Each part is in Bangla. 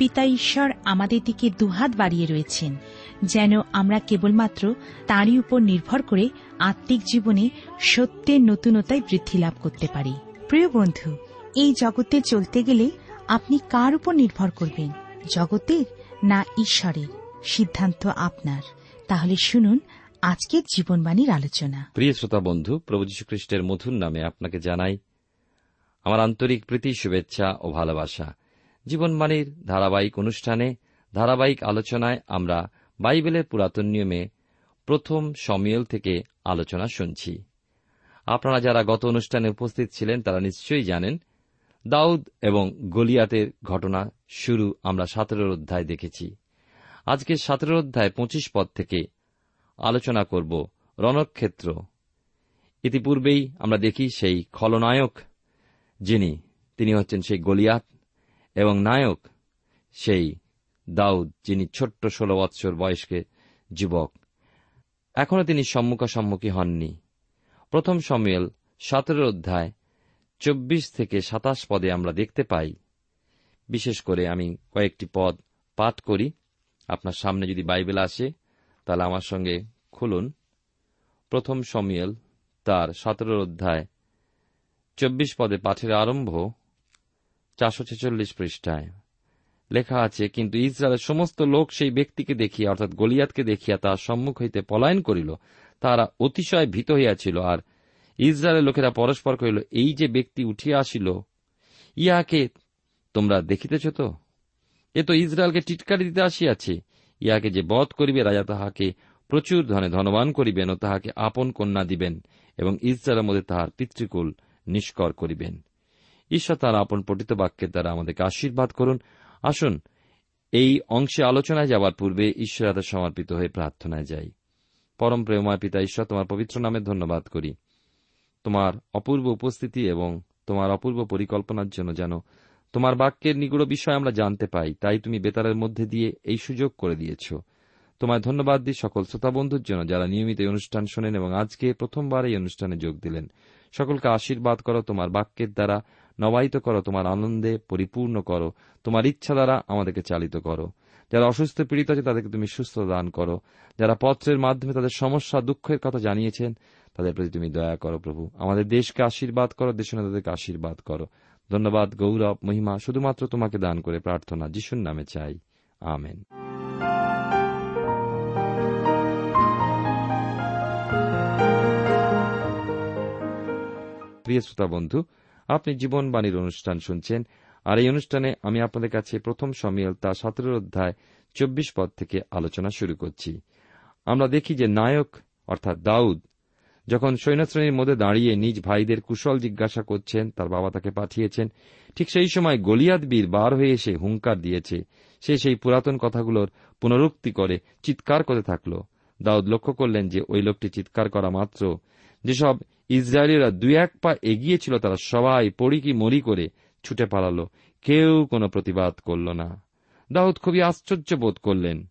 পিতা ঈশ্বর আমাদের দিকে দুহাত বাড়িয়ে রয়েছেন, যেন আমরা কেবলমাত্র তাঁরই উপর নির্ভর করে আত্মিক জীবনে সত্যের নতুনতায় বৃদ্ধি লাভ করতে পারি। প্রিয় বন্ধু, এই জগতে চলতে গেলে আপনি কার উপর নির্ভর করবেন, জগতের না ঈশ্বরের? সিদ্ধান্ত আপনার। তাহলে শুনুন আজকের জীবনবাণীর আলোচনা। প্রিয় শ্রোতা বন্ধু, প্রভু যীশু খ্রিস্টের মধুর নামে আপনাকে জানাই আমার আন্তরিক প্রীতি, শুভেচ্ছা ও ভালোবাসা। জীবনবাণীর ধারাবাহিক অনুষ্ঠানে, ধারাবাহিক আলোচনায় আমরা বাইবেলের পুরাতন নিয়মে প্রথম সমিয়েল থেকে আলোচনা শুনছি। আপনারা যারা গত অনুষ্ঠানে উপস্থিত ছিলেন, তারা নিশ্চয়ই জানেন, দাউদ এবং গলিয়াতের ঘটনা শুরু আমরা সতেরো অধ্যায় দেখেছি। আজকে সতেরো অধ্যায় পঁচিশ পদ থেকে আলোচনা করব রণক্ষেত্র। ইতিপূর্বেই আমরা দেখি সেই খলনায়ক, যিনি, তিনি হচ্ছেন সেই গলিয়াত এবং নায়ক সেই দাউদ, যিনি ছোট্ট ষোলো বৎসর বয়স্কে যুবক। এখনও তিনি সম্মুখাসম্মুখী হননি। প্রথম সমিয়েল সতেরো অধ্যায় চব্বিশ থেকে সাতাশ পদে আমরা দেখতে পাই। বিশেষ করে আমি কয়েকটি পদ পাঠ করি। আপনার সামনে যদি বাইবেল আসে, তাহলে আমার সঙ্গে খুলুন। প্রথম সমিয়েল তার সতেরো অধ্যায় চব্বিশ পদে পাঠের আরম্ভ চারশো ছেচল্লিশ পৃষ্ঠায় লেখা আছে, কিন্তু ইসরায়েলের সমস্ত লোক সেই ব্যক্তিকে দেখিয়া, অর্থাৎ গলিয়াতকে দেখিয়া তার সম্মুখ হইতে পলায়ন করিল। তারা অতিশয় ভীত হইয়াছিল। আর ইসরায়েলের লোকেরা পরস্পর কহিল, এই যে ব্যক্তি উঠিয়া আসিল, ইহাকে তোমরা দেখিতেছ তো? এ তো ইসরায়েলকে টিটকারি দিতে আসিয়াছে। ইহাকে যে বধ করিবে, রাজা তাহাকে প্রচুর ধনে ধনবান করিবেন ও তাহাকে আপন কন্যা দিবেন এবং ইসরায়েলের মধ্যে তাহার পিতৃকুল নিষ্কর করিবেন। ঈশ্বর তার আপন পঠিত বাক্যের দ্বারা আমাদেরকে আশীর্বাদ করুন। আসুন, এই অংশে আলোচনায় যাবার পূর্বে ঈশ্বর হাতে সমর্পিত হয়ে প্রার্থনায় যাই। পরম প্রেমময় পিতা, ঈশ্বর, তোমার পবিত্র নামে ধন্যবাদ করি। তোমার অপূর্ব উপস্থিতি এবং তোমার অপূর্ব পরিকল্পনার জন্য যেন তোমার বাক্যের নিগুড় বিষয় আমরা জানতে পাই, তাই তুমি বেতারের মধ্যে দিয়ে এই সুযোগ করে দিয়েছ। তোমায় ধন্যবাদ দিই সকল শ্রোতা বন্ধুর জন্য যারা নিয়মিত অনুষ্ঠান শোনেন এবং আজকে প্রথমবার এই অনুষ্ঠানে যোগ দিলেন। সকলকে আশীর্বাদ করো তোমার বাক্যের দ্বারা নবায়িত করো, তোমার আনন্দে পরিপূর্ণ করো, তোমার ইচ্ছা দ্বারা আমাদেরকে চালিত করো। যারা অসুস্থ পীড়িত আছে, তাদেরকে তুমি সুস্থ দান করো। যারা পত্রের মাধ্যমে তাদের সমস্যা, দুঃখের কথা জানিয়েছেন, তাদের প্রতি তুমি দয়া করো প্রভু। আমাদের দেশকে আশীর্বাদ করো দেশ তাদেরকে আশীর্বাদ করো। ধন্যবাদ, গৌরব, মহিমা, শুধুমাত্র তোমাকে দান করে প্রার্থনা, যিশুর নামে চাই। আমেন। প্রিয় শ্রোতা বন্ধু আপনি জীবনবাণীর অনুষ্ঠান শুনছেন, আর এই অনুষ্ঠানে আমি আপনাদের কাছে প্রথম সমিয়াল তা সতেরো অধ্যায় চব্বিশ পদ থেকে আলোচনা শুরু করছি। আমরা দেখি যে নায়ক, অর্থাৎ দাউদ, যখন সৈন্যশ্রেণীর মধ্যে দাঁড়িয়ে নিজ ভাইদের কুশল জিজ্ঞাসা করছেন, তার বাবা তাকে পাঠিয়েছেন, ঠিক সেই সময় গলিয়াদ বীর বার হয়ে এসে হুঙ্কার দিয়েছে। সে সেই পুরাতন কথাগুলোর পুনরুক্তি করে চিৎকার করতে থাকল। দাউদ লক্ষ্য করলেন যে ওই লোকটি চিৎকার করা মাত্র। যেসব ইসরায়েলিরা দুই এক পা এগিয়েছিল তারা সবাই পড়ি কি মরি করে ছুটে পালাল। কেউ কোনো প্রতিবাদ করল না। দাউদ খুবই আশ্চর্য বোধ করলেন।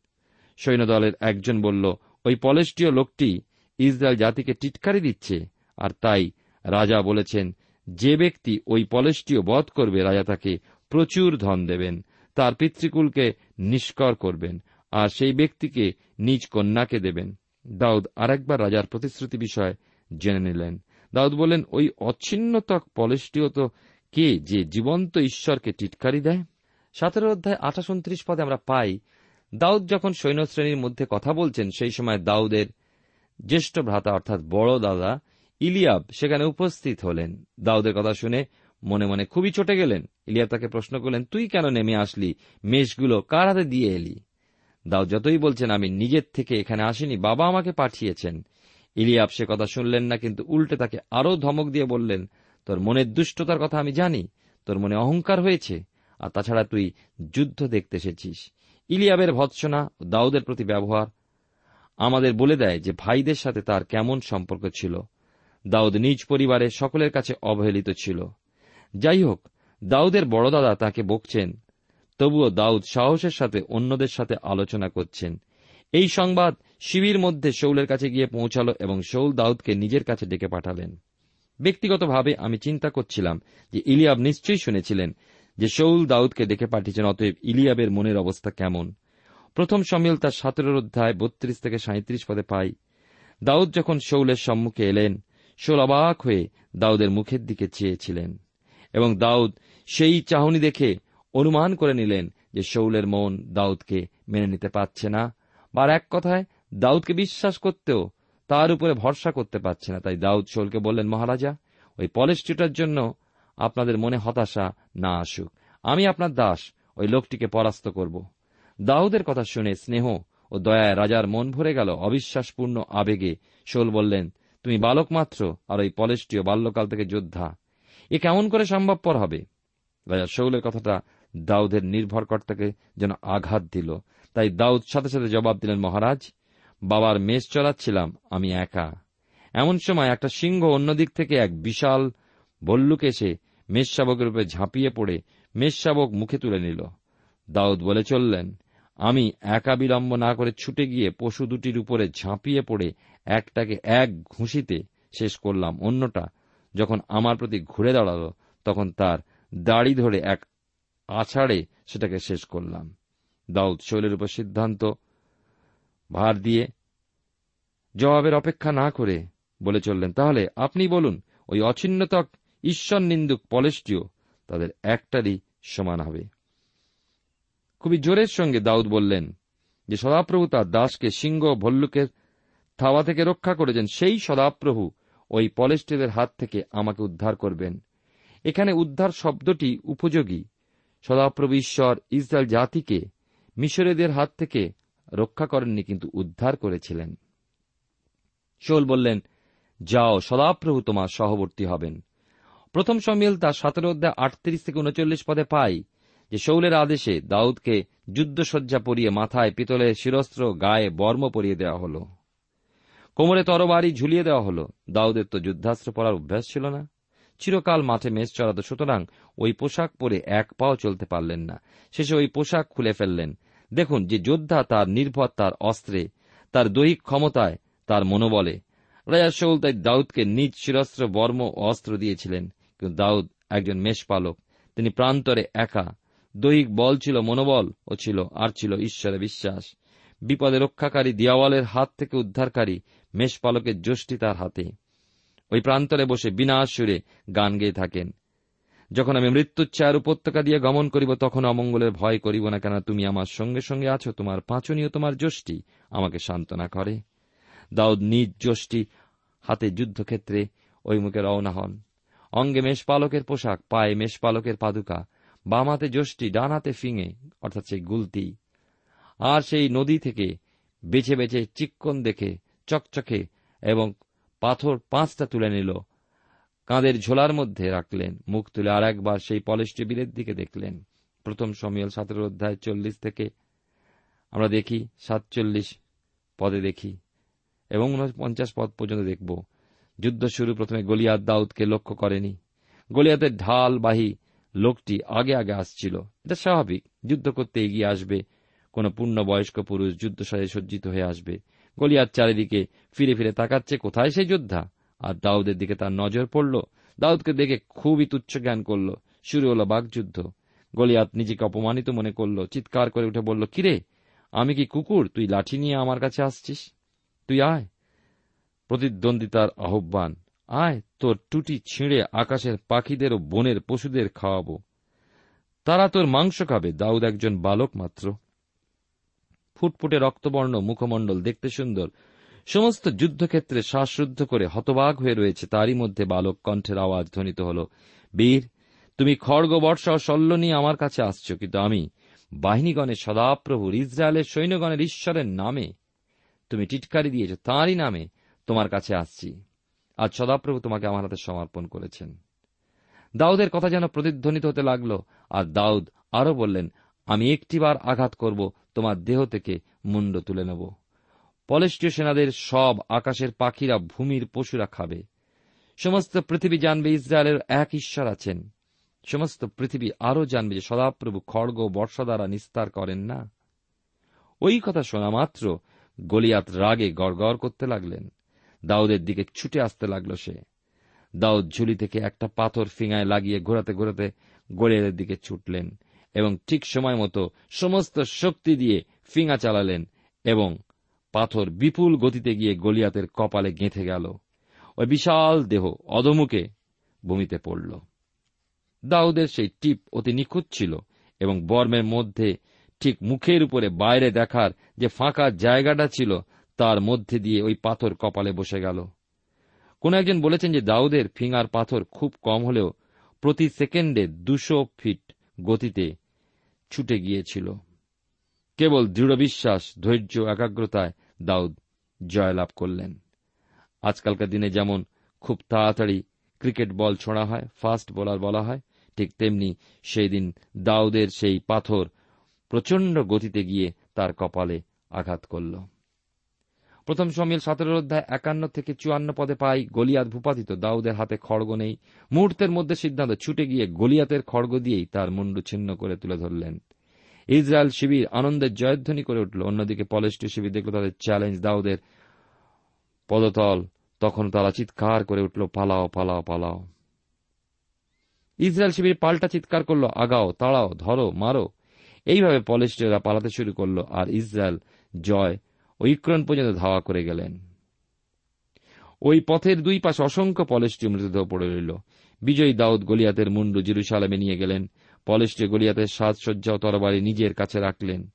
সৈন্যদলের একজন বলল, ওই পলেষ্টীয় লোকটি ইসরায়েল জাতিকে টিটকারি দিচ্ছে, আর তাই রাজা বলেছেন, যে ব্যক্তি ওই পলেষ্টীয় বধ করবে, রাজা তাকে প্রচুর ধন দেবেন, তার পিতৃকুলকে নিষ্কর করবেন, আর সেই ব্যক্তিকে নিজ কন্যাকে দেবেন। দাউদ আরেকবার রাজার প্রতিশ্রুতি বিষয় জেনে নিলেন। দাউদ বলেন ওই অচ্ছিন্নতক পলেষ্টীয় তো কে যে জীবন্ত ঈশ্বরকে টিটকারি দেয়? সতেরো অধ্যায় আঠাশ উনত্রিশ পদে আমরা পাই, দাউদ যখন সৈন্যশ্রেণীর মধ্যে কথা বলছেন, সেই সময় দাউদের জ্যেষ্ঠ ভ্রাতা, অর্থাৎ বড় দাদা ইলিয়াব, সেখানে উপস্থিত হলেন। দাউদের কথা শুনে মনে মনে খুবই চটে গেলেন। ইলিয়াব তাকে প্রশ্ন করলেন, তুই কেন নেমে আসলি? মেষগুলো কার হাতে দিয়ে এলি? দাউদ যতই বলছেন, আমি নিজের থেকে এখানে আসিনি, বাবা আমাকে পাঠিয়েছেন। ইলিয়াব সে কথা শুনলেন না, কিন্তু উল্টে তাকে আরও ধমক দিয়ে বললেন, তোর মনের দুষ্টতার কথা আমি জানি, তোর মনে অহংকার হয়েছে, আর তাছাড়া তুই যুদ্ধ দেখতে এসেছিস। ইলিয়াবের ভৎসনা ও দাউদের প্রতি ব্যবহার আমাদের বলে দেয় যে ভাইদের সাথে তার কেমন সম্পর্ক ছিল। দাউদ নিজ পরিবারে সকলের কাছে অবহেলিত ছিল। যাই হোক, দাউদের বড়দাদা তাকে বকছেন, তবুও দাউদ সাহসের সাথে অন্যদের সাথে আলোচনা করছেন। এই সংবাদ শিবির মধ্যে শৌলের কাছে গিয়ে পৌঁছাল এবং শৌল দাউদকে নিজের কাছে ডেকে পাঠালেন। ব্যক্তিগতভাবে আমি চিন্তা করছিলাম যে ইলিয়াব নিশ্চয়ই শুনেছিলেন যে শৌল দাউদকে ডেকে পাঠিয়েছেন, অতএব ইলিয়াবের মনের অবস্থা কেমন। প্রথম সমিল তার সতেরোর অধ্যায় বত্রিশ থেকে সাঁত্রিশ পদে পাই। দাউদ যখন শৌলের সম্মুখে এলেন, শৌল অবাক হয়ে দাউদের মুখের দিকে চেয়েছিলেন এবং দাউদ সেই চাহনি দেখে অনুমান করে নিলেন যে শৌলের মন দাউদকে মেনে নিতে পারছে না। বা এক কথায় দাউদকে বিশ্বাস করতেও তার উপরে ভরসা করতে পারছে না। তাই দাউদ শৌলকে বললেন, মহারাজা, ওই পলেস্টিটার জন্য আপনাদের মনে হতাশা না আসুক। আমি আপনার দাস, ওই লোকটিকে পরাস্ত করব। দাউদের কথা শুনে স্নেহ ও দয়ায় রাজার মন ভরে গেল। অবিশ্বাসপূর্ণ আবেগে শোল বললেন, তুমি বালক মাত্র আর ওই পলেষ্টীয় বাল্যকাল থেকে যোদ্ধা। এ কেমন করে সম্ভবপর হবে? রাজা শৌলের কথাটা দাউদের নির্ভরকর্তাকে যেন আঘাত দিল। তাই দাউদ সাথে সাথে জবাব দিলেন, মহারাজ বাবার মেষ চড়াচ্ছিলাম আমি একা। এমন সময় একটা সিংহ অন্যদিক থেকে এক বিশাল ভল্লুক এসে মেষশাবকের উপরে ঝাঁপিয়ে পড়ে মেষশাবক মুখে তুলে নিল। দাউদ বলে চললেন, আমি একা বিলম্ব না করে ছুটে গিয়ে পশু দুটির উপরে ঝাঁপিয়ে পড়ে একটাকে এক ঘুষিতে শেষ করলাম, অন্যটা যখন আমার প্রতি ঘুরে দাঁড়াল তখন তার দাড়ি ধরে এক আছাড়ে সেটাকে শেষ করলাম। দাউদ শৈলের উপর সিদ্ধান্ত ভার দিয়ে। জবাবের অপেক্ষা না করে বলে চললেন, তাহলে আপনি বলুন, ওই অছিন্নতক ঈশ্বর নিন্দুক পলেষ্টীয় তাদের একটারই সমান হবে? খুবই জোরের সঙ্গে দাউদ বললেন যে, সদাপ্রভু তার দাসকে সিংহ ভল্লুকের থাওয়া থেকে রক্ষা করেছেন, সেই সদাপ্রভু ওই পলেস্টীয়দের হাত থেকে আমাকে উদ্ধার করবেন। এখানে উদ্ধার শব্দটি উপযোগী। সদাপ্রভু ঈশ্বর ইসরায়েল জাতিকে মিশরেদের হাত থেকে রক্ষা করেননি, কিন্তু উদ্ধার করেছিলেন। শোল বললেন, যাও, সদাপ্রভু তোমার সহবর্তী হবেন। প্রথম সমিল তার সতেরো অধ্যায় আটত্রিশ থেকে উনচল্লিশ পদে পাই যে শৌলের আদেশে দাউদকে যুদ্ধসজ্জা পরিয়ে মাথায় পিতলের শিরস্ত্র, গায়ে বর্ম পরিয়ে দেওয়া হল। কোমরে তরবারি ঝুলিয়ে দেওয়া হল। দাউদের তো যুদ্ধাস্ত্র পরার অভ্যাস ছিল না। চিরকাল মাঠে মেষ চড়াত, সুতরাং ওই পোশাক পরে এক পাও চলতে পারলেন না। শেষে ওই পোশাক খুলে ফেললেন। দেখুন যে যোদ্ধা তার নির্ভর, তার অস্ত্রে, তার দৈহিক ক্ষমতায় তার মনোবলে। রাজা শৌল তাই দাউদকে নিজ শিরস্ত্র, বর্ম অস্ত্র দিয়েছিলেন, কিন্তু দাউদ একজন মেষপালক। তিনি প্রান্তরে একা। দৈহিক বল ছিল মনোবল ও ছিল, আর ছিল ঈশ্বরে বিশ্বাস। বিপদে রক্ষাকারী দিয়াওয়ালের হাত থেকে উদ্ধারকারী মেষপালকের যষ্টি তার হাতে। ওই প্রান্তরে বসে বিনা সুরে গান গেয়ে থাকেন। যখন আমি মৃত্যুচ্ছায়ার উপত্যকা দিয়ে গমন করিব, তখন অমঙ্গলের ভয় করিব না কেন? তুমি আমার সঙ্গে সঙ্গে আছো, তোমার পাঁচনীয়, তোমার যষ্টি আমাকে সান্ত্বনা করে। দাউদ নিজ যষ্টি হাতে যুদ্ধক্ষেত্রে ওই মুখে রওনা হন। অঙ্গে মেষপালকের পোশাক, পায়ে মেষপালকের পাদুকা বাম হাতে যষ্টি ডান হাতে ফিঙে, অর্থাৎ সেই গুলতি। আর সেই নদী থেকে বেছে বেছে চিক্কন দেখে, চকচকে এবং পাথর পাঁচটা তুলে নিল। কাঁধের ঝোলার মধ্যে রাখলেন। মুখ তুলে আর একবার সেই পলেষ্টি বীরের দিকে দেখলেন। প্রথম সমিয়াল সতেরো অধ্যায় চল্লিশ থেকে আমরা দেখি, সাতচল্লিশ পদে দেখি এবং পঞ্চাশ পদ পর্যন্ত দেখব। যুদ্ধ শুরু, প্রথমে গলিয়াত দাউদকে লক্ষ্য করেনি। গলিয়াতের ঢাল বাহী লোকটি আগে আগে আসছিল। এটা স্বাভাবিক, যুদ্ধ করতে এগিয়ে আসবে। কোন পূর্ণ বয়স্ক পুরুষ যুদ্ধ সাজে সজ্জিত হয়ে আসবে। গলিয়াত চারিদিকে ফিরে ফিরে তাকাচ্ছে, কোথায় সেই যোদ্ধা? আর দাউদের দিকে তার নজর পড়ল। দাউদকে দেখে খুবই তুচ্ছ জ্ঞান করল। শুরু হল বাঘযুদ্ধ গলিয়াত নিজেকে অপমানিত মনে করল। চিৎকার করে উঠে বলল, কিরে, আমি কি কুকুর? তুই লাঠি নিয়ে আমার কাছে আসছিস? তুই আয়। প্রতিদ্বন্দ্বিতার আহ্বান, আয়, তোর টুটি ছিঁড়ে আকাশের পাখিদের ও বনের পশুদের খাওয়াবো। তারা তোর মাংস খাবে। দাউদ একজন বালক মাত্র। ফুটফুটে রক্তবর্ণ মুখমণ্ডল দেখতে সুন্দর। সমস্ত যুদ্ধক্ষেত্রে শ্বাসরুদ্ধ করে হতবাগ হয়ে রয়েছে, তারই মধ্যে বালক কণ্ঠের আওয়াজ ধ্বনিত হল, বীর, তুমি খড়গ বর্ষা ও শল্য নিয়ে আমার কাছে আসছ, কিন্তু আমি বাহিনীগণের সদাপ্রভুর, ইসরায়েলের সৈন্যগণের ঈশ্বরের নামে তুমি টিটকারি দিয়েছ, তাঁরই নামে তোমার কাছে আসছি। আজ সদাপ্রভু তোমাকে আমার হাতে সমর্পণ করেছেন। দাউদের কথা যেন প্রতিধ্বনিত হতে লাগল, আর দাউদ আরও বললেন, আমি একটিবার আঘাত করব, তোমার দেহ থেকে মুন্ড তুলে নেব। পলেষ্টীয় সেনাদের সব আকাশের পাখিরা ভূমির পশুরা খাবে। সমস্ত পৃথিবী জানবে ইসরায়েলের এক ঈশ্বর আছেন। সমস্ত পৃথিবী আরও জানবে যে সদাপ্রভু খড়গ বর্ষা দ্বারা নিস্তার করেন না। ওই কথা শোনা মাত্র গলিয়াত রাগে গড়গড় করতে লাগলেন। দাউদের দিকে ছুটে আসতে লাগল সে। দাউদ ঝুলি থেকে একটা পাথর ফিঙায় লাগিয়ে ঘোরাতে ঘোরাতে গলিয়াতের দিকে ছুটলেন এবং ঠিক সময় মতো সমস্ত শক্তি দিয়ে ফিঙা চালালেন এবং পাথর বিপুল গতিতে গিয়ে গলিয়াতের কপালে গেঁথে গেল। ওই বিশাল দেহ অদমুখে ভূমিতে পড়ল। দাউদের সেই টিপ অতি নিখুঁত ছিল এবং বর্মের মধ্যে ঠিক মুখের উপরে বাইরে দেখার যে ফাঁকা জায়গাটা ছিল, তার মধ্যে দিয়ে ওই পাথর কপালে বসে গেল। কোন একজন বলেছেন যে দাউদের ফিঙ্গার পাথর খুব কম হলেও প্রতি সেকেন্ডে দুশো ফিট গতিতে ছুটে গিয়েছিল। কেবল দৃঢ় বিশ্বাস, ধৈর্য, একাগ্রতায় দাউদ জয়লাভ করলেন। আজকালকার দিনে যেমন খুব তাড়াতাড়ি ক্রিকেট বল ছোঁড়া হয়, ফাস্ট বোলার বলা হয়, ঠিক তেমনি সেই দিন দাউদের সেই পাথর প্রচণ্ড গতিতে গিয়ে তার কপালে আঘাত করল। প্রথম সমিল সতেরো অধ্যায় একান্ন থেকে চুয়ান্ন পদে পাই গলিয়াত ভূপাতিত। দাউদের হাতে খড়গ নেই। মুহূর্তের মধ্যে সিদ্ধান্ত, ছুটে গিয়ে গলিয়াতের খড়গ দিয়েই তার মুন্ডু ছিন্ন করে তুলে ধরলেন। ইসরায়েল শিবির আনন্দের জয়ধ্বনি করে উঠল। অন্যদিকে পলেষ্টি শিবির দেখল তাদের চ্যালেঞ্জ দাউদের পদতল। তখন তারা চিৎকার করে উঠল, পালাও পালাও পালাও। ইসরায়েল শিবির পাল্টা চিৎকার করল, আগাও, তাড়াও, ধরো, মারো। এইভাবে পলেস্টীয়রা পালাতে শুরু করল আর ইসরায়েল জয় ঐক্রণ পর্যন্ত ধাওয়া করে গেলেন। ওই পথের দুই পাশে অসংখ্য পলেস্টীয় মৃতদেহ পড়ে রইল। বিজয়ী দাউদ গলিয়াতের মুন্ডু জিরুসালামে নিয়ে গেলেন। পলেস্টীয় গলিয়াতের সাজসজ্জা ও তরবারি নিজের কাছে রাখলেন।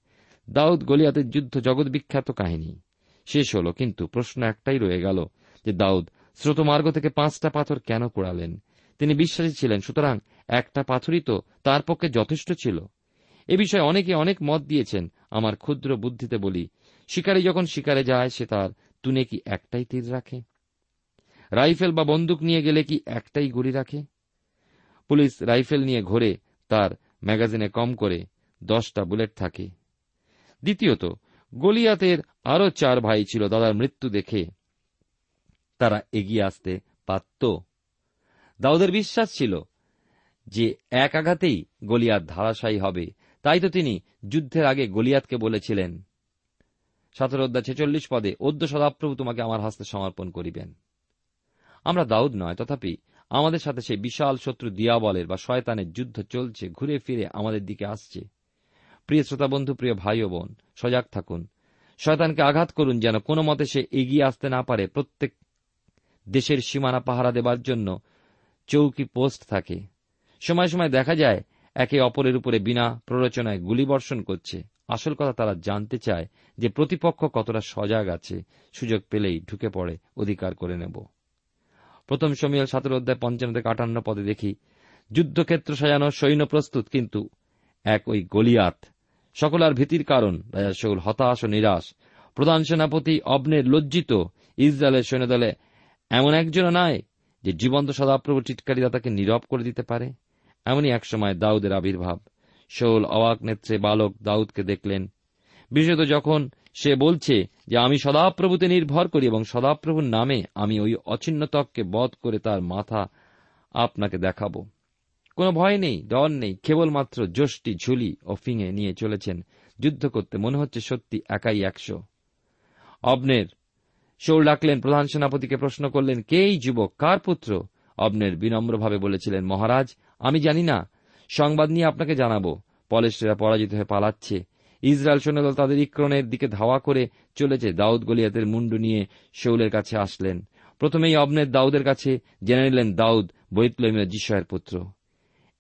দাউদ গলিয়াতের যুদ্ধ জগৎ বিখ্যাত কাহিনী। শেষ হল, কিন্তু প্রশ্ন একটাই রয়ে গেল যে দাউদ স্রোতমার্গ থেকে পাঁচটা পাথর কেন পোড়ালেন? তিনি বিশ্বাসী ছিলেন, সুতরাং একটা পাথরই তো তার পক্ষে যথেষ্ট ছিল। এ বিষয়ে অনেকে অনেক মত দিয়েছেন, আমার ক্ষুদ্র বুদ্ধিতে বলি। শিকারে যখন শিকারে যায়, সে তার তুনে কি একটাই তীর রাখে? রাইফেল বা বন্দুক নিয়ে গেলে কি একটাই গুলি রাখে? পুলিশ রাইফেল নিয়ে ঘোরে তার ম্যাগাজিনে কম করে দশটা বুলেট থাকে। দ্বিতীয়ত, গলিয়াতের আরও চার ভাই ছিল দাদার মৃত্যু দেখে তারা এগিয়ে আসতে পারত। দাউদের বিশ্বাস ছিল যে এক আঘাতেই গলিয়াত ধারাশায়ী হবে। তাই তো তিনি যুদ্ধের আগে গলিয়াতকে বলেছিলেন, সতেরো অধ্যায় ছেচল্লিশ পদে, অদ্য সদাপ্রভু তোমাকে আমার হাস্তে সমর্পণ করিবেন। আমরা দাউদ নয়, তথাপি আমাদের সাথে সেই বিশাল শত্রু দিয়াবলের বা শয়তানের যুদ্ধ চলছে, ঘুরে ফিরে আমাদের দিকে আসছে। প্রিয় শ্রোতা বন্ধু, প্রিয় ভাই ও বোন, সজাগ থাকুন। শয়তানকে আঘাত করুন যেন কোনো মতে সে এগিয়ে আসতে না পারে। প্রত্যেক দেশের সীমানা পাহারা দেবার জন্য চৌকি পোস্ট থাকে। সময় সময় দেখা যায়, একে অপরের উপরে বিনা প্ররোচনায় গুলিবর্ষণ করছে। আসল কথা তারা জানতে চায় যে প্রতিপক্ষ কতটা সজাগ আছে। সুযোগ পেলেই ঢুকে পড়ে, অধিকার করে নেব। প্রথম সমীয় সতেরো অধ্যায় পঞ্চান্ন থেকে আটান্ন পদে দেখি। যুদ্ধক্ষেত্র সাজানো সৈন্য প্রস্তুত, কিন্তু এক ওই গলিয়াত। সকলার ভীতির কারণ রাজা শৌল হতাশ ও নিরাশ। প্রধান সেনাপতি অবনের লজ্জিত, ইসরায়েলের সৈন্যদলে এমন একজনও নাই যে জীবন্ত সদাপ্রভু চিৎকারীরা তাকে নীরব করে দিতে পারে। এমনই এক সময় দাউদের আবির্ভাব। শৌল অবাক নেত্রে বালক দাউদকে দেখলেন। বিশেষত যখন সে বলছে যে, আমি সদাপ্রভুতে নির্ভর করি এবং সদাপ্রভুর নামে আমি ওই অচিহ্নতককে বধ করে তার মাথা আপনাকে দেখাব। কোনো ভয় নেই, ডর নেই, কেবলমাত্র যষ্টি, ঝুলি ও ফিঙে নিয়ে চলেছেন। যুদ্ধ করতে মনে হচ্ছে সত্যি একাই একশো। অবনের শৌল ডাকলেন প্রধান সেনাপতিকে প্রশ্ন করলেন কে এই যুবক, কার পুত্র? অবনের বিনম্রভাবে বলেছিলেন, মহারাজ, আমি জানি না। সংবাদ নিয়ে আপনাকে জানাব। পলেস্টেরা পরাজিত হয়ে পালাচ্ছে। ইসরায়েল সৈন্যদল তাদের ইক্রনের দিকে ধাওয়া করে চলেছে দাউদ গলিয়াতের মুন্ডু নিয়ে শৌলের কাছে আসলেন। প্রথমেই অবনের দাউদের কাছে জেনে নিলেন দাউদ বৈতলমের যিশয়ের পুত্র।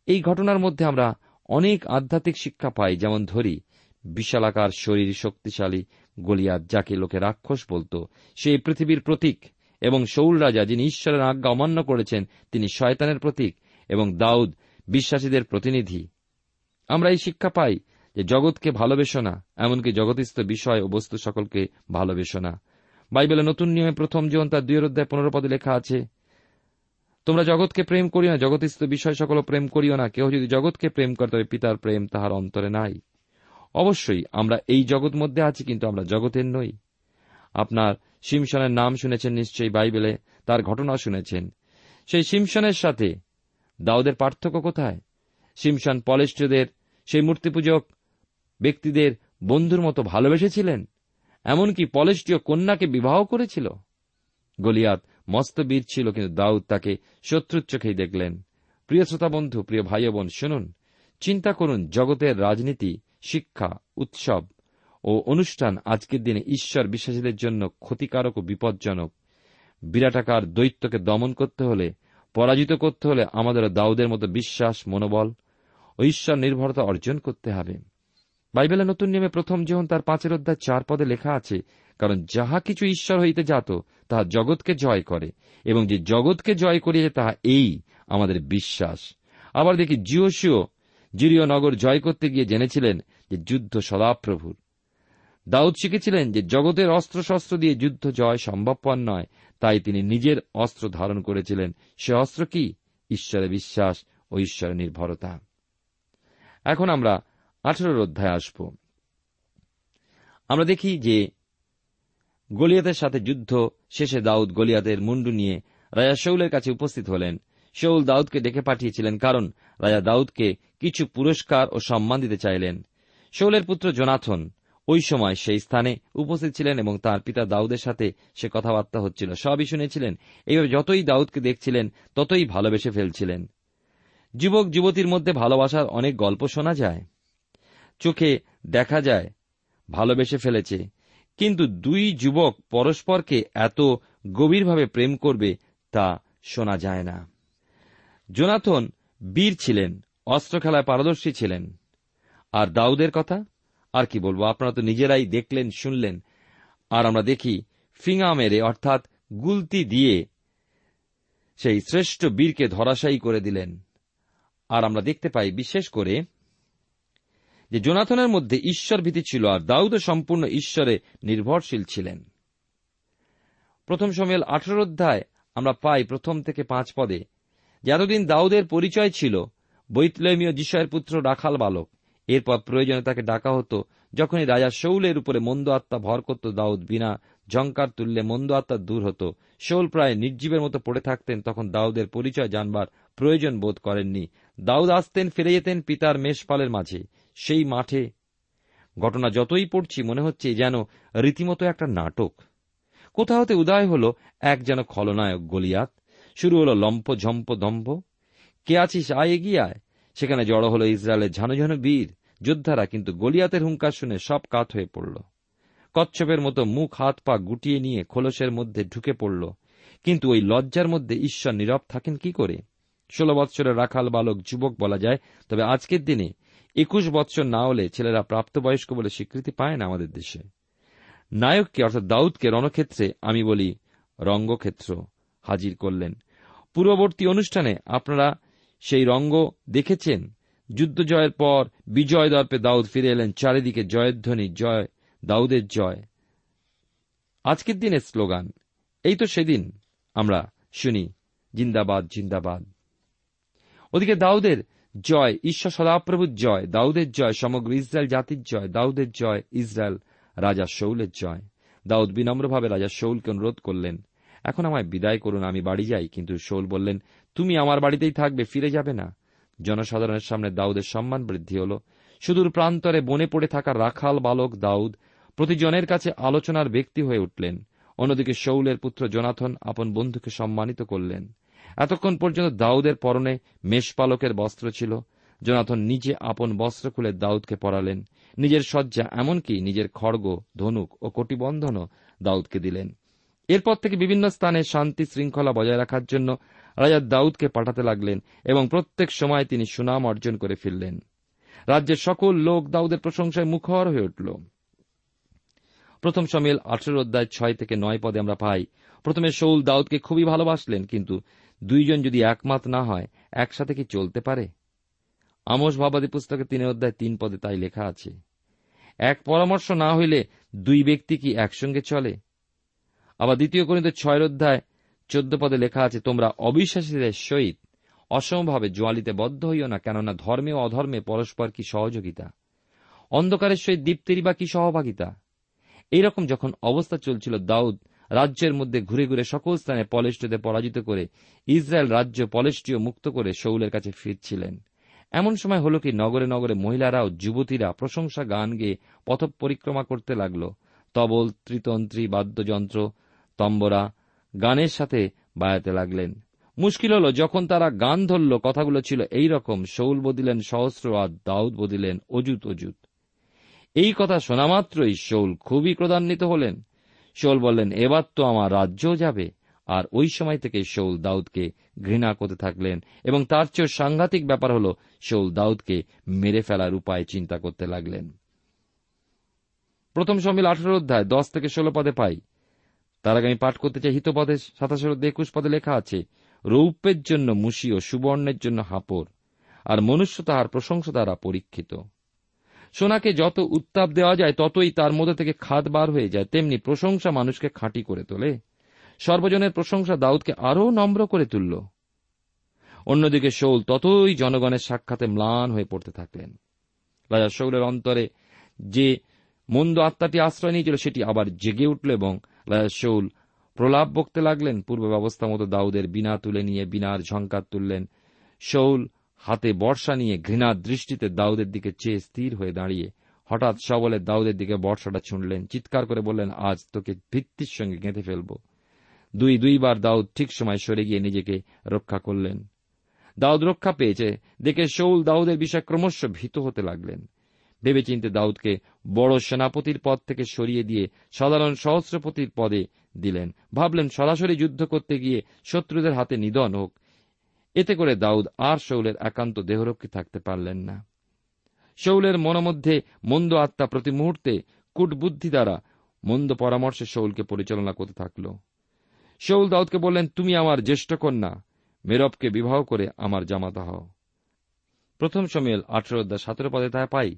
এই ঘটনার মধ্যে আমরা অনেক আধ্যাত্মিক শিক্ষা পাই, যেমন ধরি, বিশালাকার শরীর শক্তিশালী গলিয়াত, যাকে লোকে রাক্ষস বলত। সেই পৃথিবীর প্রতীক এবং শৌল রাজা যিনি ঈশ্বরের আজ্ঞা অমান্য করেছেন, তিনি শয়তানের প্রতীক এবং দাউদ বিশ্বাসীদের প্রতিনিধি। আমরা এই শিক্ষা পাই যে জগৎকে ভালোবেসো না, এমনকি জগতিস্থ বিষয় ও বস্তু সকলকে ভালোবেসো না। বাইবেলে নতুন নিয়মে প্রথম জীবন তার দুই অধ্যায় পনেরো পদে লেখা আছে, তোমরা জগৎকে প্রেম করিও না জগতিস্থ বিষয় সকল প্রেম করিও না কেউ যদি জগৎকে প্রেম করে তবে পিতার প্রেম তাহার অন্তরে নাই। অবশ্যই আমরা এই জগৎ মধ্যে আছি, কিন্তু আমরা জগতের নই। আপনার সিমসনের নাম শুনেছেন নিশ্চয়ই বাইবেলে, তার ঘটনা শুনেছেন। সেই সিমসনের সাথে দাউদের পার্থক্য কোথায়? সিমসন পলেষ্টদের সেই মূর্তিপূজক ব্যক্তিদের বন্ধুর মতো ভালোবেসেছিলেন? এমনকি পলেষ্টীয় কন্যাকে বিবাহ করেছিল? গলিয়াত মস্ত বীর ছিল, কিন্তু দাউদ তাকে শত্রুর চোখেই দেখলেন। প্রিয় শ্রোতা বন্ধু প্রিয় ভাই বোন শুনুন। চিন্তা করুন, জগতের রাজনীতি, শিক্ষা, উৎসব ও অনুষ্ঠান আজকের দিনে ঈশ্বর বিশ্বাসীদের জন্য ক্ষতিকারক ও বিপজ্জনক। বিরাটাকার দৈত্যকে দমন করতে হলে, পরাজিত করতে হলে আমাদের দাউদের মতো বিশ্বাস, মনোবল ও ঈশ্বর নির্ভরতা অর্জন করতে হবে। বাইবেলের নতুন নিয়মে প্রথম যেমন তার পাঁচের অধ্যায় চার পদে লেখা আছে, কারণ যাহা কিছু ঈশ্বর হইতে যাত, তাহা জগৎকে জয় করে, এবং যে জগৎকে জয় করিয়েছে, তাহা এই আমাদের বিশ্বাস। আবার দেখি জিওসিও জিরিয় নগর জয় করতে গিয়ে জেনেছিলেন যে যুদ্ধ সদাপ্রভুর। দাউদ শিখেছিলেন যে জগতের অস্ত্রশস্ত্র দিয়ে যুদ্ধ জয় সম্ভবপর নয়, তাই তিনি নিজের অস্ত্র ধারণ করেছিলেন। সে অস্ত্র কি? ঈশ্বরে বিশ্বাস ও ঈশ্বরের নির্ভরতা। এখন আমরা আঠেরোর অধ্যায় আসব। আমরা দেখি যে গলিয়াতের সাথে যুদ্ধ শেষে দাউদ গলিয়াতের মুন্ডু নিয়ে রাজা শৌলের কাছে উপস্থিত হলেন। শৌল দাউদকে ডেকে পাঠিয়েছিলেন কারণ রাজা দাউদকে কিছু পুরস্কার ও সম্মান দিতে চাইলেন। শৌলের পুত্র জোনাথন ওই সময় সেই স্থানে উপস্থিত ছিলেন এবং তার পিতা দাউদের সাথে সে কথাবার্তা হচ্ছিল। সবই শুনেছিলেন। এইভাবে যতই দাউদকে দেখছিলেন, ততই ভালোবেসে ফেলছিলেন। যুবক যুবতীর মধ্যে ভালোবাসার অনেক গল্প শোনা যায়। চোখে দেখা যায়, ভালোবেসে ফেলেছে। কিন্তু দুই যুবক পরস্পরকে এত গভীরভাবে প্রেম করবে তা শোনা যায় না। জোনাথন বীর ছিলেন, অস্ত্র খেলায় পারদর্শী ছিলেন। আর দাউদের কথা? আর কি বলব, আপনারা তো নিজেরাই দেখলেন, শুনলেন। আর আমরা দেখি ফিঙা মেরে অর্থাৎ গুলতি দিয়ে সেই শ্রেষ্ঠ বীরকে ধরাশায়ী করে দিলেন। আর আমরা দেখতে পাই, বিশেষ করে যে জোনাথনের মধ্যে ঈশ্বর ভীতি ছিল আর দাউদও সম্পূর্ণ ঈশ্বরে নির্ভরশীল ছিলেন। প্রথম সময়েল আঠেরো অধ্যায় আমরা পাই প্রথম থেকে পাঁচ পদে, যে এতদিন দাউদের পরিচয় ছিল বৈতলেমীয় যিশয়ের পুত্র রাখাল বালক। এরপর প্রয়োজনে তাকে ডাকা হতো, যখনই রাজা শৌলের উপরে মন্দ আত্মা ভর করত দাউদ বিনা ঝঙ্কার তুললে মন্দ আত্মা দূর হতো। শৌল প্রায় নির্জীবের মতো পড়ে থাকতেন, তখন দাউদের পরিচয় জানবার প্রয়োজন বোধ করেননি। দাউদ আসতেন, ফিরে যেতেন পিতার মেষপালের মাঝে। সেই মাঠে। ঘটনা যতই পড়ছি, মনে হচ্ছে যেন রীতিমতো একটা নাটক। কোথা হতে উদয় হল এক যেন খলনায়ক গলিয়াত। শুরু হল লম্প ঝম্প দম্ভ। কে আছিস, আয় এগিয়ে আয়। সেখানে জড়ো হল ইসরায়েলের ঝানো ঝানো বীর। যোদ্ধারা কিন্তু গলিয়াতের হুঙ্কার শুনে সব কাত হয়ে পড়ল। কচ্ছপের মতো মুখ, হাত, পা গুটিয়ে নিয়ে খোলসের মধ্যে ঢুকে পড়ল। কিন্তু ওই লজ্জার মধ্যে ঈশ্বর নীরব থাকেন কি করে? ষোলো বৎসরের রাখাল বালক যুবক বলা যায়, তবে আজকের দিনে একুশ বৎসর না হলে ছেলেরা প্রাপ্তবয়স্ক বলে স্বীকৃতি পায় না আমাদের দেশে। নায়ককে, অর্থাৎ দাউদকে রণক্ষেত্রে আমি বলি রঙ্গক্ষেত্র হাজির করলেন। পূর্ববর্তী অনুষ্ঠানে আপনারা সেই রঙ্গ দেখেছেন? যুদ্ধ জয়ের পর বিজয় দর্পে দাউদ ফিরে এলেন, চারিদিকে জয়ধ্বনি, জয়, দাউদের জয়। আজকের দিনের স্লোগান, এই তো সেদিন আমরা শুনি, জিন্দাবাদ জিন্দাবাদ। ওদিকে দাউদের জয়, ঈশ্বর সদাপ্রভুর জয়, দাউদের জয়, সমগ্র ইসরায়েল জাতির জয়, দাউদের জয়, ইসরায়েল রাজা শৌলের জয়। দাউদ বিনম্রভাবে রাজা শৌলকে অনুরোধ করলেন, এখন আমায় বিদায় করুন, আমি বাড়ি যাই। কিন্তু শৌল বললেন, তুমি আমার বাড়িতেই থাকবে, ফিরে যাবে না। জনসাধারণের সামনে দাউদের সম্মান বৃদ্ধি হল। সুদূর প্রান্তরে বনে পড়ে থাকা রাখাল বালক দাউদ প্রতিজনের কাছে আলোচনার ব্যক্তি হয়ে উঠলেন। অন্যদিকে শৌলের পুত্র জনাথন আপন বন্ধুকে সম্মানিত করলেন। এতক্ষণ পর্যন্ত দাউদের পরনে মেষপালকের বস্ত্র ছিল। জনাথন নিজে আপন বস্ত্র খুলে দাউদকে পরালেন। নিজের শয্যা এমনকি নিজের খড়গ, ধনুক ও কটিবন্ধনও দাউদকে দিলেন। এরপর থেকে বিভিন্ন স্থানে শান্তি শৃঙ্খলা বজায় রাখার জন্য রাজা দাউদকে পাঠাতে লাগলেন এবং প্রত্যেক সময় তিনি সুনাম অর্জন করে ফিরলেন। রাজ্যের সকল লোক দাউদের প্রশংসায় মুখর হয়ে উঠল। প্রথম সমিল আঠেরো অধ্যায় ছয় থেকে নয় পদে আমরা পাই, প্রথমে শৌল দাউদকে খুবই ভালোবাসলেন, কিন্তু দুইজন যদি একমত না হয়, একসাথে কি চলতে পারে? আমোস ভাবাদী পুস্তকে তিন অধ্যায় তিন পদে তাই লেখা আছে, এক পরামর্শ না হইলে দুই ব্যক্তি কি একসঙ্গে চলে? আবার দ্বিতীয় করিত ছয় অধ্যায় চোদ্দ পদে লেখা আছে, তোমরা অবিশ্বাসীদের সহিত অসমভাবে জোয়ালিতে বদ্ধ হইও না, কেননা ধর্মে ও অধর্মে পরস্পর কি সহযোগিতা? অন্ধকারের সহিত দীপ্তেরই বা কি সহভাগিতা? এইরকম যখন অবস্থা চলছিল, দাউদ রাজ্যের মধ্যে ঘুরে ঘুরে সকল স্থানে পলেষ্টীয়দের পরাজিত করে ইসরায়েল রাজ্য পলেষ্টীয় মুক্ত করে শৌলের কাছে ফিরছিলেন। এমন সময় হল কি নগরে নগরে মহিলারাও যুবতীরা প্রশংসা গান গেয়ে পথ পরিক্রমা করতে লাগল। তবল, ত্রিতন্ত্রী, বাদ্যযন্ত্র, তম্বরা গানের সাথে বায়াতে লাগলেন। মুশকিল হল, যখন তারা গান ধরল, কথাগুলো ছিল এই রকম, শৌল বদিলেন সহস্র আর দাউদ বদিলেন অজুত অজুত এই কথা শোনা মাত্রই শৌল খুবই ক্রদান্বিত হলেন। শৌল বললেন, এবার তো আমার রাজ্যও যাবে। আর ওই সময় থেকে শৌল দাউদকে ঘৃণা করতে থাকলেন এবং তার চেয়েও সাংঘাতিক ব্যাপার হল, শৌল দাউদকে মেরে ফেলার উপায় চিন্তা করতে লাগলেন। প্রথম সমিল আঠারো অধ্যায়, দশ থেকে ষোলো পদে পাই। তার আগে আমি পাঠ করতে চাই, হিতপদে সাতাশের একুশ পদে লেখা আছে, রৌপ্যের জন্য মুশি ও সুবর্ণের জন্য হাপর, আর মনুষ্য তাহার প্রশংসা দ্বারা পরীক্ষিত। সোনাকে যত উত্তাপ দেওয়া যায়, ততই তার মধ্যে থেকে খাদ বার হয়ে যায়। তেমনি প্রশংসা মানুষকে খাঁটি করে তোলে। সর্বজনের প্রশংসা দাউদকে আরও নম্র করে তুলল। অন্যদিকে শৌল ততই জনগণের সাক্ষাতে ম্লান হয়ে পড়তে থাকলেন। রাজা শৌলের অন্তরে যে মন্দ আত্মাটি আশ্রয় নিয়েছিল, সেটি আবার জেগে উঠল এবং রাজা শৌল প্রলাপ বকতে লাগলেন। পূর্ব ব্যবস্থা মতো দাউদের বিনা তুলে নিয়ে, বিনার ঝঙ্কার তুললেন। শৌল হাতে বর্ষা নিয়ে ঘৃণার দৃষ্টিতে দাউদের দিকে চেয়ে স্থির হয়ে দাঁড়িয়ে হঠাৎ সবলে দাউদের দিকে বর্ষাটা ছুঁড়লেন, চিৎকার করে বললেন, আজ তোকে ভিত্তির সঙ্গে গেঁথে ফেলব। দুই, দুইবার দাউদ ঠিক সময় সরে গিয়ে নিজেকে রক্ষা করলেন। দাউদ রক্ষা পেয়েছে, দেখে শৌল দাউদের বিষয়ে ক্রমশ ভীত হতে লাগলেন। ভেবেচিন্তে দাউদকে বড় সেনাপতির পদ থেকে সরিয়ে দিয়ে সাধারণ সহস্রপতির পদে দিলেন। ভাবলেন সরাসরি যুদ্ধ করতে গিয়ে শত্রুদের হাতে নিধন হোক এতে করে দাউদ আর শৌলের একান্ত দেহরক্ষী থাকতে পারলেন না। শৌলের মনোমধ্যে মন্দ আত্মা প্রতি মুহূর্তে কূটবুদ্ধি দ্বারা মন্দ পরামর্শে শৌলকে পরিচালনা করতে থাকল। শৌল দাউদকে বললেন, তুমি আমার জ্যেষ্ঠ কন্যা, মেরবকে বিবাহ করে আমার জামাতা হও। প্রথম সময়েল আঠারো অধ্যায় সতেরো পদে তা পাই।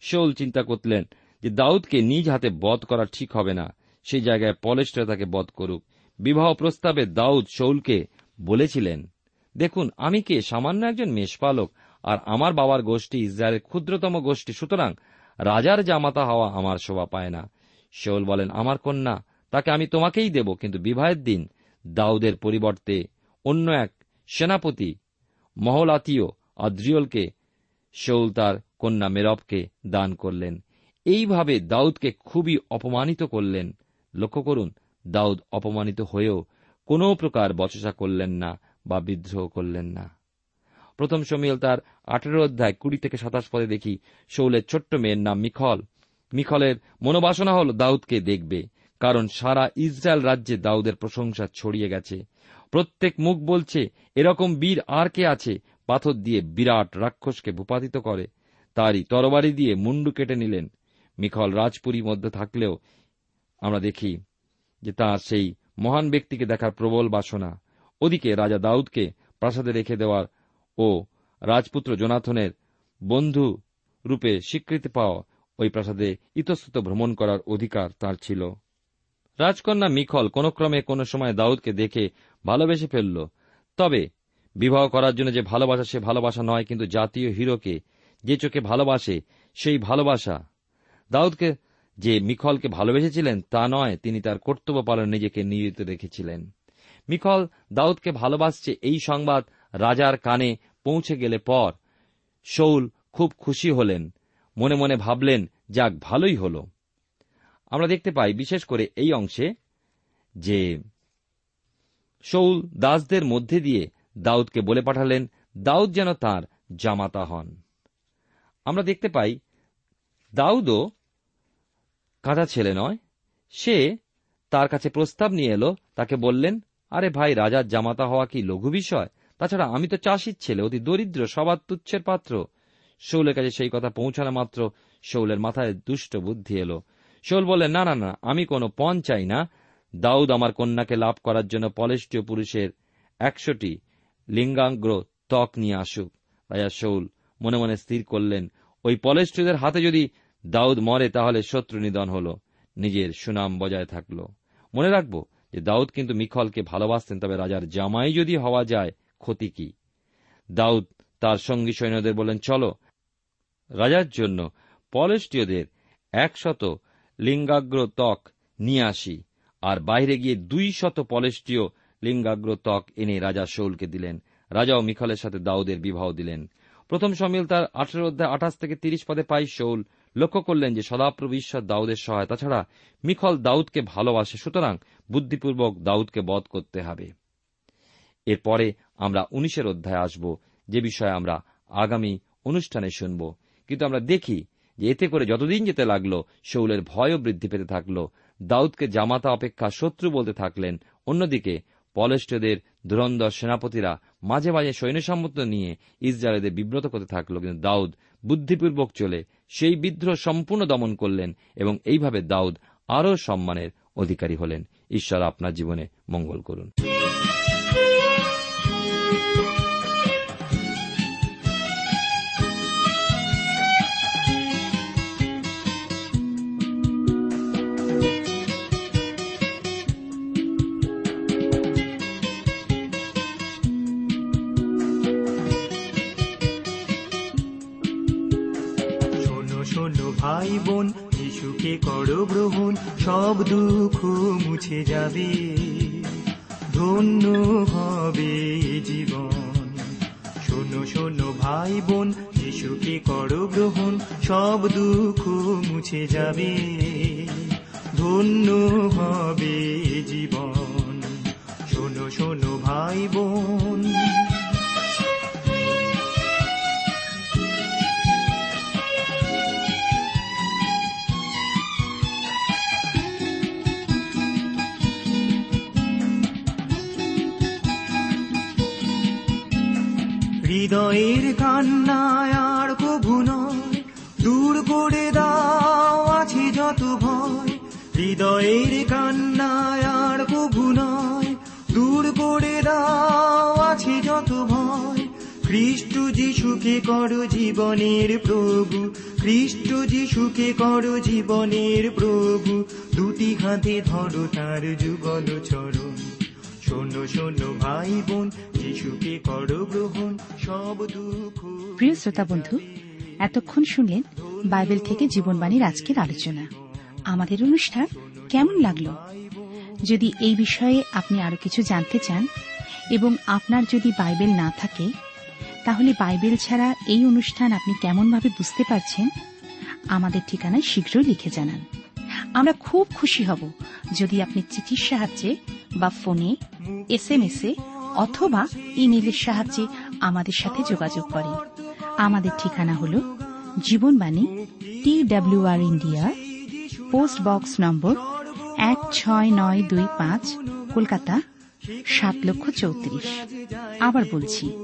শৌল চিন্তা করলেন যে দাউদকে নিজ হাতে বধ করা ঠিক হবে না, সেই জায়গায় পলেস্টরা তাকে বধ করুক। বিবাহ প্রস্তাবে দাউদ শৌলকে বলেছিলেন দেখুন, আমি কে সামান্য একজন মেষপালক আর আমার বাবার গোষ্ঠী ইসরায়েলের ক্ষুদ্রতম গোষ্ঠী, সুতরাং রাজার জামাতা হওয়া আমার শোভা পায় না। শৌল বলেন, আমার কন্যা, তাকে আমি তোমাকেই দেব, কিন্তু বিবাহের দিন দাউদের পরিবর্তে অন্য এক সেনাপতি মহলাতীয় আদ্রিয়লকে শৌল তার কন্যা মেরবকে দান করলেন। এইভাবে দাউদকে খুবই অপমানিত করলেন। লক্ষ্য করুন, দাউদ অপমানিত হয়েও কোনো প্রকার বচসা করলেন না। বা বিদ্রোহ করলেন না। প্রথম সমিল তার আঠেরো অধ্যায় কুড়ি থেকে সাতাশ পদে দেখি শৌলের ছোট্ট মেয়ের নাম মিখল। মিখলের মনোবাসনা হল, দাউদকে দেখবে। কারণ সারা ইসরায়েল রাজ্যে দাউদের প্রশংসা ছড়িয়ে গেছে। প্রত্যেক মুখ বলছে, এরকম বীর আর কে আছে? পাথর দিয়ে বিরাট রাক্ষসকে ভূপাতিত করে। তারই তরবারি দিয়ে মুন্ডু কেটে নিলেন। মিখল রাজপুরী মধ্যে থাকলেও আমরা দেখি যে তার সেই মহান ব্যক্তিকে দেখার প্রবল বাসনা। ওদিকে রাজা দাউদকে প্রাসাদে রেখে দেওয়ার ও রাজপুত্র জোনাথনের বন্ধু রূপে স্বীকৃতি পাওয়া ওই প্রাসাদে ইতস্তত ভ্রমণ করার অধিকার তার ছিল। রাজকন্যা মিখল কোন ক্রমে কোন সময় দাউদকে দেখে ভালোবেসে ফেলল। তবে বিবাহ করার জন্য যে ভালোবাসা সে ভালোবাসা নয়, কিন্তু জাতীয় হিরোকে যে চোখে ভালোবাসে সেই ভালোবাসা। দাউদকে যে মিখলকে ভালোবেসেছিলেন তা নয়, তিনি তার কর্তব্য পালন নিজেকে নিয়োজিত রেখেছিলেন। মিখল দাউদকে ভালোবাসছে এই সংবাদ রাজার কানে পৌঁছে গেলে পর। শৌল খুব খুশি হলেন। মনে মনে ভাবলেন, যাক, ভালোই হল। আমরা দেখতে পাই, বিশেষ করে এই অংশে, যে শৌল দাসদের মধ্যে দিয়ে দাউদকে বলে পাঠালেন, দাউদ যেন তার জামাতা হন। আমরা দেখতে পাই, দাউদও কাঁচা ছেলে নয়। সে তার কাছে প্রস্তাব নিয়ে এলো, তাকে বললেন আরে ভাই, রাজার জামাতা হওয়া কি লঘু বিষয়? তাছাড়া আমি তো চাষির ছেলে, অতি দরিদ্র, সবার তুচ্ছের পাত্র। শৌলের কাছে সেই কথা পৌঁছানো মাত্র শৌলের মাথায় দুষ্ট বুদ্ধি এলো। শৌল বললেন না না না, আমি কোনো পণ চাই না। দাউদ আমার কন্যাকে লাভ করার জন্য পলেষ্টীয় পুরুষের একশোটি লিঙ্গাগ্র ত্বক নিয়ে আসুক। রাজা শৌল মনে মনে স্থির করলেন, ওই পলেষ্টীয়দের হাতে যদি দাউদ মরে, তাহলে শত্রু নিধন হল, নিজের সুনাম বজায় থাকল। মনে রাখব যে দাউদ কিন্তু মিখলকে ভালোবাসতেন, তবে রাজার জামাই যদি হওয়া যায়, ক্ষতি কি? দাউদ তার সঙ্গী সৈন্যদের বললেন, চলো, রাজার জন্য পলেষ্টীয়দের একশত লিঙ্গাগ্র ত্বক নিয়ে আসি। আর বাইরে গিয়ে দুই শত পলেষ্টীয় লিঙ্গাগ্র ত্বক এনে রাজা শৌলকে দিলেন। রাজাও মিখলের সাথে দাউদের বিবাহ দিলেন। প্রথম সমিল তার আঠেরো অধ্যায় আঠাশ থেকে তিরিশ পদে পাই শৌল। লক্ষ্য করলেন যে সদাপ্রভু ঈশ্বর দাউদের সহায়তা ছাড়া মিখল দাউদকে ভালোবাসে, সুতরাং বুদ্ধিপূর্বক দাউদকে বধ করতে হবে। এরপরে আমরা উনিশের অধ্যায়ে আসব, যে বিষয়ে আমরা আগামী অনুষ্ঠানে শুনব। কিন্তু আমরা দেখি যে এতে করে যতদিন যেতে লাগল, শৌলের ভয়ও বৃদ্ধি পেতে থাকল। দাউদকে জামাতা অপেক্ষা শত্রু বলতে থাকলেন। অন্যদিকে পলেষ্টদের ধুরন্ধর সেনাপতিরা মাঝে মাঝে সৈন্যসম্মত নিয়ে ইসরায়েলদের বিব্রত করতে থাকল। কিন্তু দাউদ বুদ্ধিপূর্বক চলে সেই বিদ্রোহ সম্পূর্ণ দমন করলেন এবং এইভাবে দাউদ আরও সম্মানের অধিকারী হলেন। ঈশ্বর আপনার জীবনে মঙ্গল করুন। সব দুঃখ মুছে যাবে। ধন্য হবে জীবন। শোনো শোনো ভাই বোন যিশুকে করো গ্রহণ, সব দুঃখ মুছে যাবে। ধন্য করো জীবনের প্রভু, খ্রিস্ট যিশুকে করো জীবনের প্রভু, দুটি হাতে ধরো তার যুগল চরণ। শোনো শোনো ভাই বোন যিশুকে করো গ্রহণ, সব দুঃখ প্রিয় শ্রোতা বন্ধু, এতক্ষণ শুনলেন বাইবেল থেকে জীবনবাণীর আজকের আলোচনা। আমাদের অনুষ্ঠান কেমন লাগল? যদি এই বিষয়ে আপনি আরও কিছু জানতে চান এবং আপনার যদি বাইবেল না থাকে তাহলে বাইবেল ছাড়া এই অনুষ্ঠান আপনি কেমনভাবে বুঝতে পারছেন? আমাদের ঠিকানায় শীঘ্রই লিখে জানান। আমরা খুব খুশি হব যদি আপনি চিঠির সাহায্যে বা ফোনে এস এম এস এ অথবা ইমেলের সাহায্যে আমাদের সাথে যোগাযোগ করেন। আমাদের ঠিকানা হল Jibanbani T WR India, post box number এক ছয় নয় দুই পাঁচ, কলকাতা সাত লক্ষ চৌত্রিশ। আবার বলছি